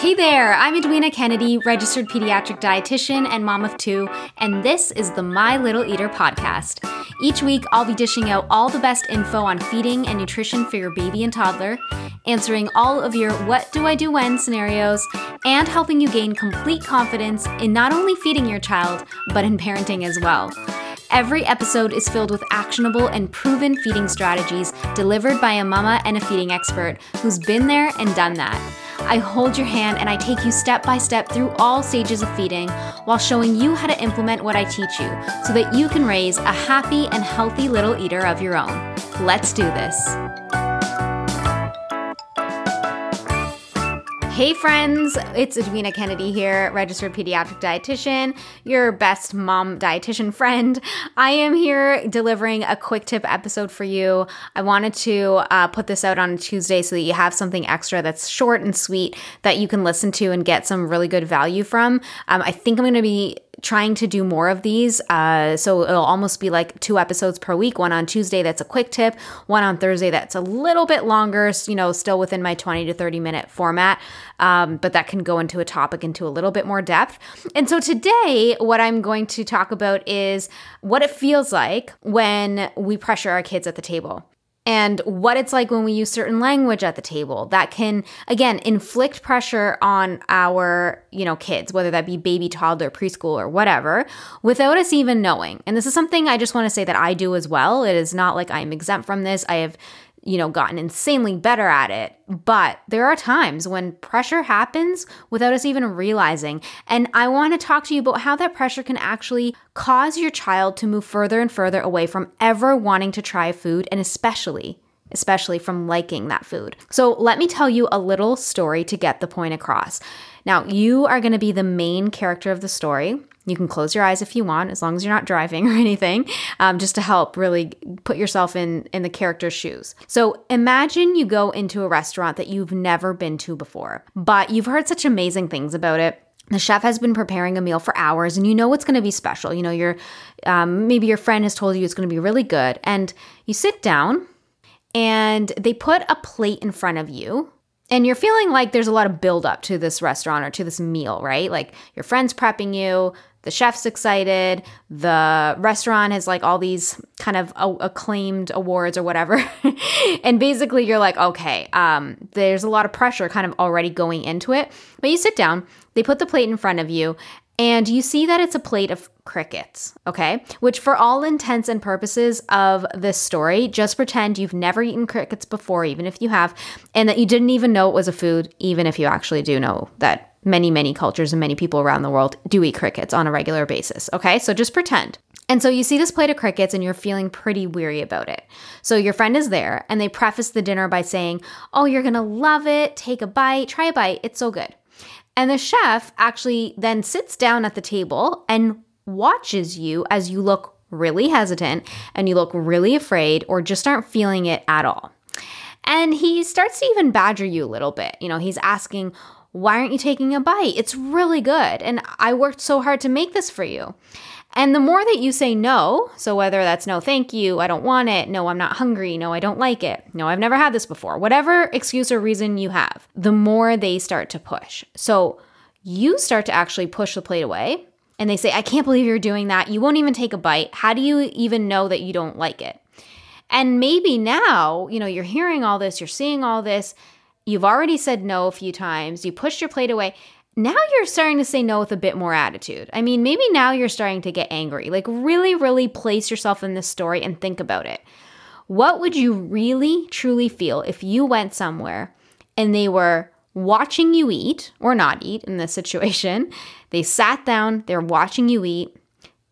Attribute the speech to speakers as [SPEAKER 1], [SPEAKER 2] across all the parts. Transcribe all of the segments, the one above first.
[SPEAKER 1] Hey there, I'm Edwena Kennedy, registered pediatric dietitian and mom of two, and this is the My Little Eater podcast. Each week, I'll be dishing out all the best info on feeding and nutrition for your baby and toddler, answering all of your what do I do when scenarios, and helping you gain complete confidence in not only feeding your child, but in parenting as well. Every episode is filled with actionable and proven feeding strategies delivered by a mama and a feeding expert who's been there and done that. I hold your hand and I take you step by step through all stages of feeding while showing you how to implement what I teach you so that you can raise a happy and healthy little eater of your own. Let's do this. Hey friends, it's Edwena Kennedy here, registered pediatric dietitian, your best mom dietitian friend. I am here delivering a quick tip episode for you. I wanted to uh, put this out on Tuesday so that you have something extra that's short and sweet that you can listen to and get some really good value from. Um, I think I'm going to be trying to do more of these. Uh, so it'll almost be like two episodes per week one on Tuesday that's a quick tip, one on Thursday that's a little bit longer, you know, still within my 20 to 30 minute format. Um, but that can go into a topic into a little bit more depth. And so today, what I'm going to talk about is what it feels like when we pressure our kids at the table and what it's like when we use certain language at the table that can again inflict pressure on our you know kids whether that be baby toddler preschool or whatever without us even knowing. And this is something i just want to say that i do as well. It is not like i'm exempt from this. I have you know, gotten insanely better at it. But there are times when pressure happens without us even realizing. And I want to talk to you about how that pressure can actually cause your child to move further and further away from ever wanting to try food and especially especially from liking that food. So, let me tell you a little story to get the point across. Now, you are going to be the main character of the story. You can close your eyes if you want, as long as you're not driving or anything, um, just to help really put yourself in in the character's shoes. So imagine you go into a restaurant that you've never been to before, but you've heard such amazing things about it. The chef has been preparing a meal for hours, and you know it's going to be special. You know, your um, maybe your friend has told you it's going to be really good, and you sit down, and they put a plate in front of you and you're feeling like there's a lot of build up to this restaurant or to this meal, right? Like your friend's prepping you, the chef's excited, the restaurant has like all these kind of acclaimed awards or whatever. and basically you're like, okay, um, there's a lot of pressure kind of already going into it. But you sit down, they put the plate in front of you, and you see that it's a plate of crickets, okay? Which, for all intents and purposes of this story, just pretend you've never eaten crickets before, even if you have, and that you didn't even know it was a food, even if you actually do know that many, many cultures and many people around the world do eat crickets on a regular basis, okay? So just pretend. And so you see this plate of crickets and you're feeling pretty weary about it. So your friend is there and they preface the dinner by saying, Oh, you're gonna love it. Take a bite, try a bite. It's so good. And the chef actually then sits down at the table and watches you as you look really hesitant and you look really afraid or just aren't feeling it at all. And he starts to even badger you a little bit. You know, he's asking, Why aren't you taking a bite? It's really good. And I worked so hard to make this for you. And the more that you say no, so whether that's no, thank you, I don't want it, no, I'm not hungry, no, I don't like it, no, I've never had this before, whatever excuse or reason you have, the more they start to push. So you start to actually push the plate away and they say, I can't believe you're doing that. You won't even take a bite. How do you even know that you don't like it? And maybe now, you know, you're hearing all this, you're seeing all this, you've already said no a few times, you pushed your plate away now you're starting to say no with a bit more attitude. I mean, maybe now you're starting to get angry. Like, really, really place yourself in this story and think about it. What would you really, truly feel if you went somewhere and they were watching you eat or not eat in this situation? They sat down, they're watching you eat,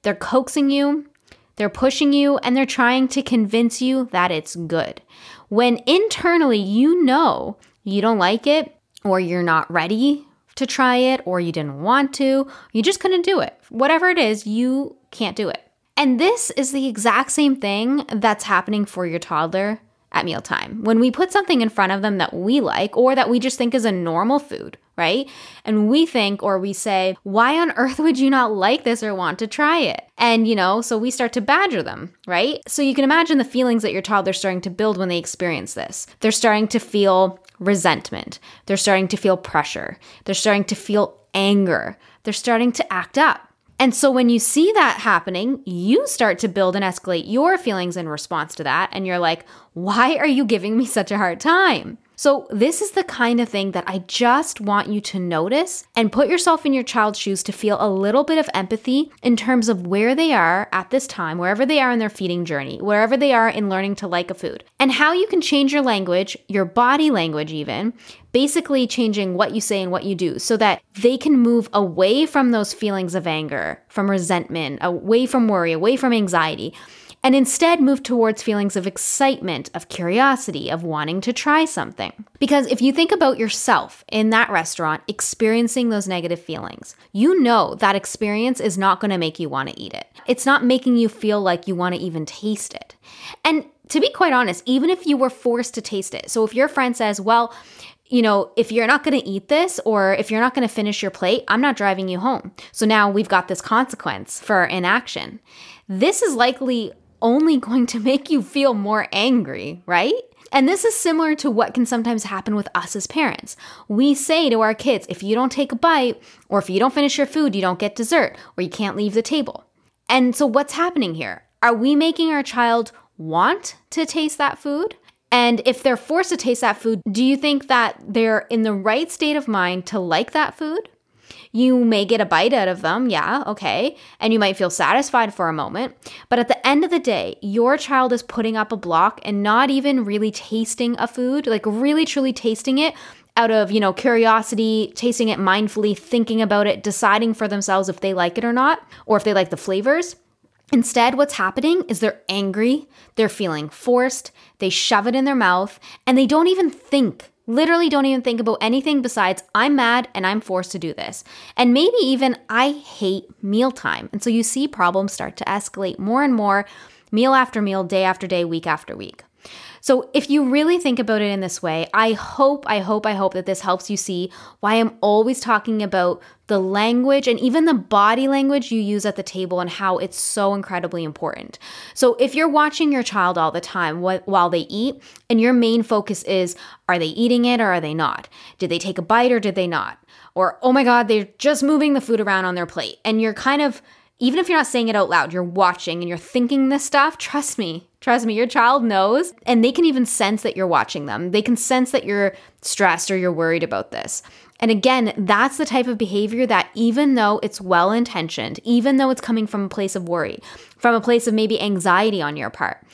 [SPEAKER 1] they're coaxing you, they're pushing you, and they're trying to convince you that it's good. When internally you know you don't like it or you're not ready to try it or you didn't want to, you just couldn't do it. Whatever it is, you can't do it. And this is the exact same thing that's happening for your toddler at mealtime. When we put something in front of them that we like or that we just think is a normal food, right? And we think or we say, why on earth would you not like this or want to try it? And, you know, so we start to badger them, right? So you can imagine the feelings that your toddler's starting to build when they experience this. They're starting to feel resentment. They're starting to feel pressure. They're starting to feel anger. They're starting to act up. And so when you see that happening, you start to build and escalate your feelings in response to that. And you're like, why are you giving me such a hard time? So, this is the kind of thing that I just want you to notice and put yourself in your child's shoes to feel a little bit of empathy in terms of where they are at this time, wherever they are in their feeding journey, wherever they are in learning to like a food, and how you can change your language, your body language, even, basically changing what you say and what you do so that they can move away from those feelings of anger, from resentment, away from worry, away from anxiety and instead move towards feelings of excitement, of curiosity, of wanting to try something. Because if you think about yourself in that restaurant experiencing those negative feelings, you know that experience is not going to make you want to eat it. It's not making you feel like you want to even taste it. And to be quite honest, even if you were forced to taste it, so if your friend says, well, you know, if you're not going to eat this or if you're not going to finish your plate, I'm not driving you home. So now we've got this consequence for inaction. This is likely only going to make you feel more angry, right? And this is similar to what can sometimes happen with us as parents. We say to our kids, if you don't take a bite, or if you don't finish your food, you don't get dessert, or you can't leave the table. And so, what's happening here? Are we making our child want to taste that food? And if they're forced to taste that food, do you think that they're in the right state of mind to like that food? You may get a bite out of them, yeah, okay, and you might feel satisfied for a moment. But at the end of the day, your child is putting up a block and not even really tasting a food, like really truly tasting it out of, you know, curiosity, tasting it mindfully, thinking about it, deciding for themselves if they like it or not, or if they like the flavors. Instead, what's happening is they're angry, they're feeling forced, they shove it in their mouth, and they don't even think Literally don't even think about anything besides I'm mad and I'm forced to do this. And maybe even I hate mealtime. And so you see problems start to escalate more and more, meal after meal, day after day, week after week. So, if you really think about it in this way, I hope, I hope, I hope that this helps you see why I'm always talking about the language and even the body language you use at the table and how it's so incredibly important. So, if you're watching your child all the time while they eat, and your main focus is are they eating it or are they not? Did they take a bite or did they not? Or, oh my God, they're just moving the food around on their plate. And you're kind of even if you're not saying it out loud, you're watching and you're thinking this stuff, trust me, trust me, your child knows and they can even sense that you're watching them. They can sense that you're stressed or you're worried about this. And again, that's the type of behavior that even though it's well intentioned, even though it's coming from a place of worry, from a place of maybe anxiety on your part,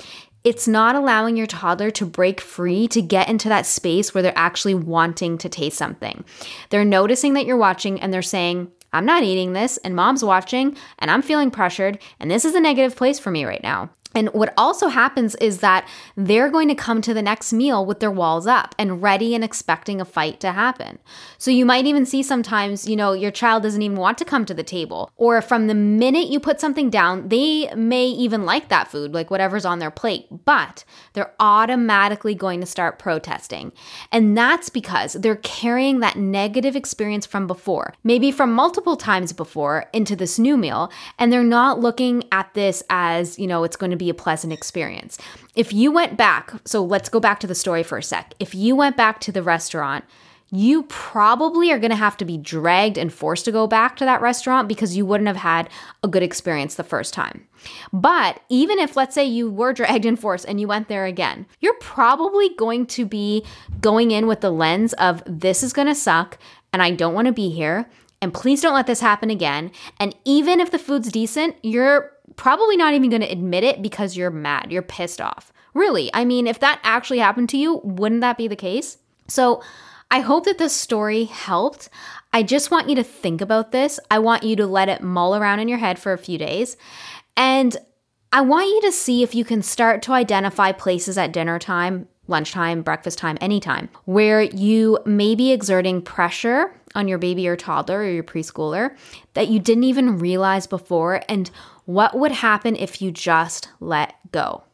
[SPEAKER 1] it's not allowing your toddler to break free to get into that space where they're actually wanting to taste something. They're noticing that you're watching and they're saying, I'm not eating this, and mom's watching, and I'm feeling pressured, and this is a negative place for me right now. And what also happens is that they're going to come to the next meal with their walls up and ready and expecting a fight to happen. So you might even see sometimes, you know, your child doesn't even want to come to the table. Or from the minute you put something down, they may even like that food, like whatever's on their plate, but they're automatically going to start protesting. And that's because they're carrying that negative experience from before, maybe from multiple times before into this new meal. And they're not looking at this as, you know, it's going to be be a pleasant experience. If you went back, so let's go back to the story for a sec. If you went back to the restaurant, you probably are going to have to be dragged and forced to go back to that restaurant because you wouldn't have had a good experience the first time. But even if, let's say, you were dragged and forced and you went there again, you're probably going to be going in with the lens of this is going to suck and I don't want to be here. And please don't let this happen again. And even if the food's decent, you're probably not even going to admit it because you're mad, you're pissed off. Really, I mean, if that actually happened to you, wouldn't that be the case? So, I hope that this story helped. I just want you to think about this. I want you to let it mull around in your head for a few days. And I want you to see if you can start to identify places at dinner time, lunchtime, breakfast time, anytime, where you may be exerting pressure on your baby or toddler or your preschooler that you didn't even realize before. And what would happen if you just let go?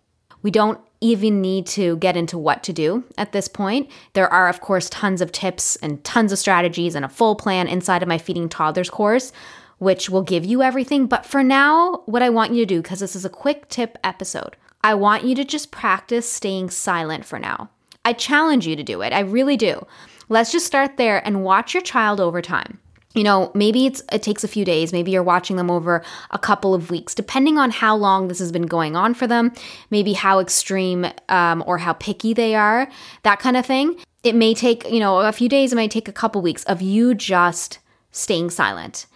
[SPEAKER 1] We don't even need to get into what to do at this point. There are, of course, tons of tips and tons of strategies and a full plan inside of my Feeding Toddlers course, which will give you everything. But for now, what I want you to do, because this is a quick tip episode, I want you to just practice staying silent for now. I challenge you to do it. I really do. Let's just start there and watch your child over time you know, maybe it's it takes a few days, maybe you're watching them over a couple of weeks, depending on how long this has been going on for them, maybe how extreme um, or how picky they are, that kind of thing. It may take, you know, a few days, it might take a couple weeks of you just staying silent.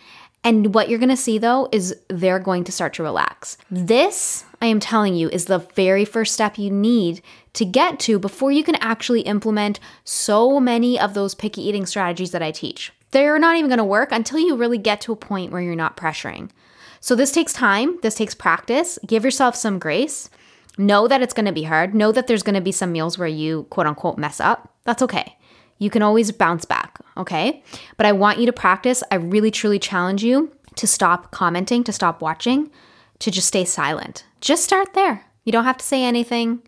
[SPEAKER 1] And what you're gonna see though is they're going to start to relax. This, I am telling you, is the very first step you need to get to before you can actually implement so many of those picky eating strategies that I teach they're not even going to work until you really get to a point where you're not pressuring. So this takes time, this takes practice. Give yourself some grace. Know that it's going to be hard. Know that there's going to be some meals where you quote unquote mess up. That's okay. You can always bounce back, okay? But I want you to practice. I really truly challenge you to stop commenting, to stop watching, to just stay silent. Just start there. You don't have to say anything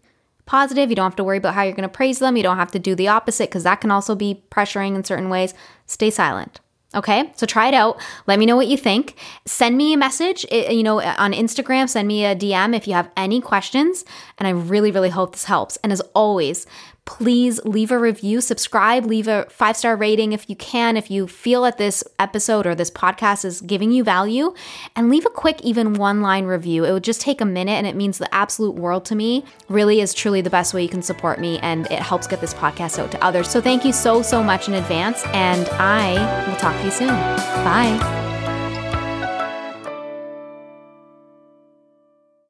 [SPEAKER 1] positive. You don't have to worry about how you're going to praise them. You don't have to do the opposite because that can also be pressuring in certain ways. Stay silent. Okay, so try it out. Let me know what you think. Send me a message, eh, you know, eh, on Instagram. Send me a DM if you have any questions. And I really, really hope this helps. And as always, please leave a review, subscribe, leave a five star rating if you can, if you feel that this episode or this podcast is giving you value, and leave a quick, even one line review. It would just take a minute and it means the absolute world to me. Really is truly the best way you can support me, and it helps get this podcast out to others. So thank you so, so much in advance, and I will talk to you soon. Bye.